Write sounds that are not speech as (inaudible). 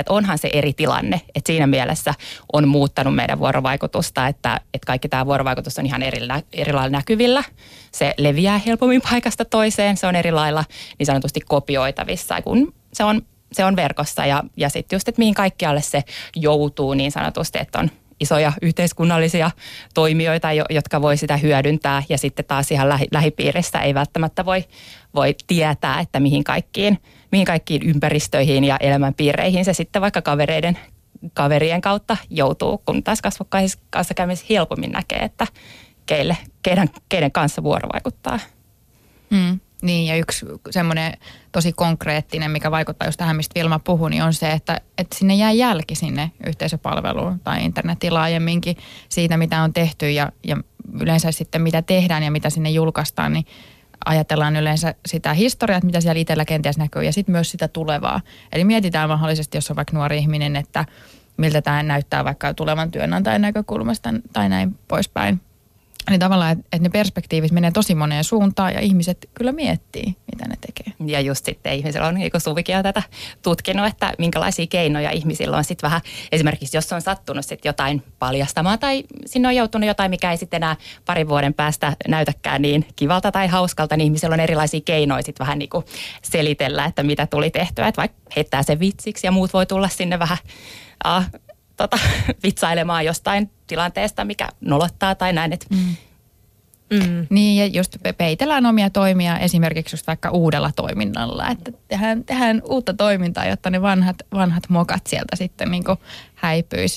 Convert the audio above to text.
Että onhan se eri tilanne, että siinä mielessä on muuttanut meidän vuorovaikutusta, että, että kaikki tämä vuorovaikutus on ihan eri, eri lailla näkyvillä. Se leviää helpommin paikasta toiseen, se on eri lailla niin sanotusti kopioitavissa, kun se on, se on verkossa. Ja, ja sitten just, että mihin kaikkialle se joutuu niin sanotusti, että on isoja yhteiskunnallisia toimijoita, jotka voi sitä hyödyntää ja sitten taas ihan lähi, lähipiirissä ei välttämättä voi, voi tietää, että mihin kaikkiin, mihin kaikkiin ympäristöihin ja elämänpiireihin se sitten vaikka kavereiden kaverien kautta joutuu, kun taas kasvokkaisessa kanssakäymisessä helpommin näkee, että keille, keiden, keiden kanssa vuorovaikuttaa. Mm. Niin ja yksi semmoinen tosi konkreettinen, mikä vaikuttaa just tähän, mistä Vilma puhui, niin on se, että, että sinne jää jälki sinne yhteisöpalveluun tai internetiin laajemminkin siitä, mitä on tehty ja, ja yleensä sitten mitä tehdään ja mitä sinne julkaistaan, niin ajatellaan yleensä sitä historiaa, mitä siellä itsellä kenties näkyy ja sitten myös sitä tulevaa. Eli mietitään mahdollisesti, jos on vaikka nuori ihminen, että miltä tämä näyttää vaikka tulevan työnantajan näkökulmasta tai näin poispäin. Niin tavallaan, että, että ne perspektiivit menee tosi moneen suuntaan ja ihmiset kyllä miettii, mitä ne tekee. Ja just sitten ihmisillä on, niin kuin Suvikin tätä tutkinut, että minkälaisia keinoja ihmisillä on sitten vähän, esimerkiksi jos on sattunut sitten jotain paljastamaan tai sinne on joutunut jotain, mikä ei sitten enää parin vuoden päästä näytäkään niin kivalta tai hauskalta, niin ihmisillä on erilaisia keinoja sitten vähän niin kuin selitellä, että mitä tuli tehtyä, että vaikka heittää sen vitsiksi ja muut voi tulla sinne vähän ah, tota, (laughs) vitsailemaan jostain tilanteesta, mikä nolottaa tai näin. Että mm. Mm. Niin ja just peitellään omia toimia esimerkiksi just vaikka uudella toiminnalla, että tehdään, tehdään uutta toimintaa, jotta ne vanhat, vanhat mokat sieltä sitten niin häipyisi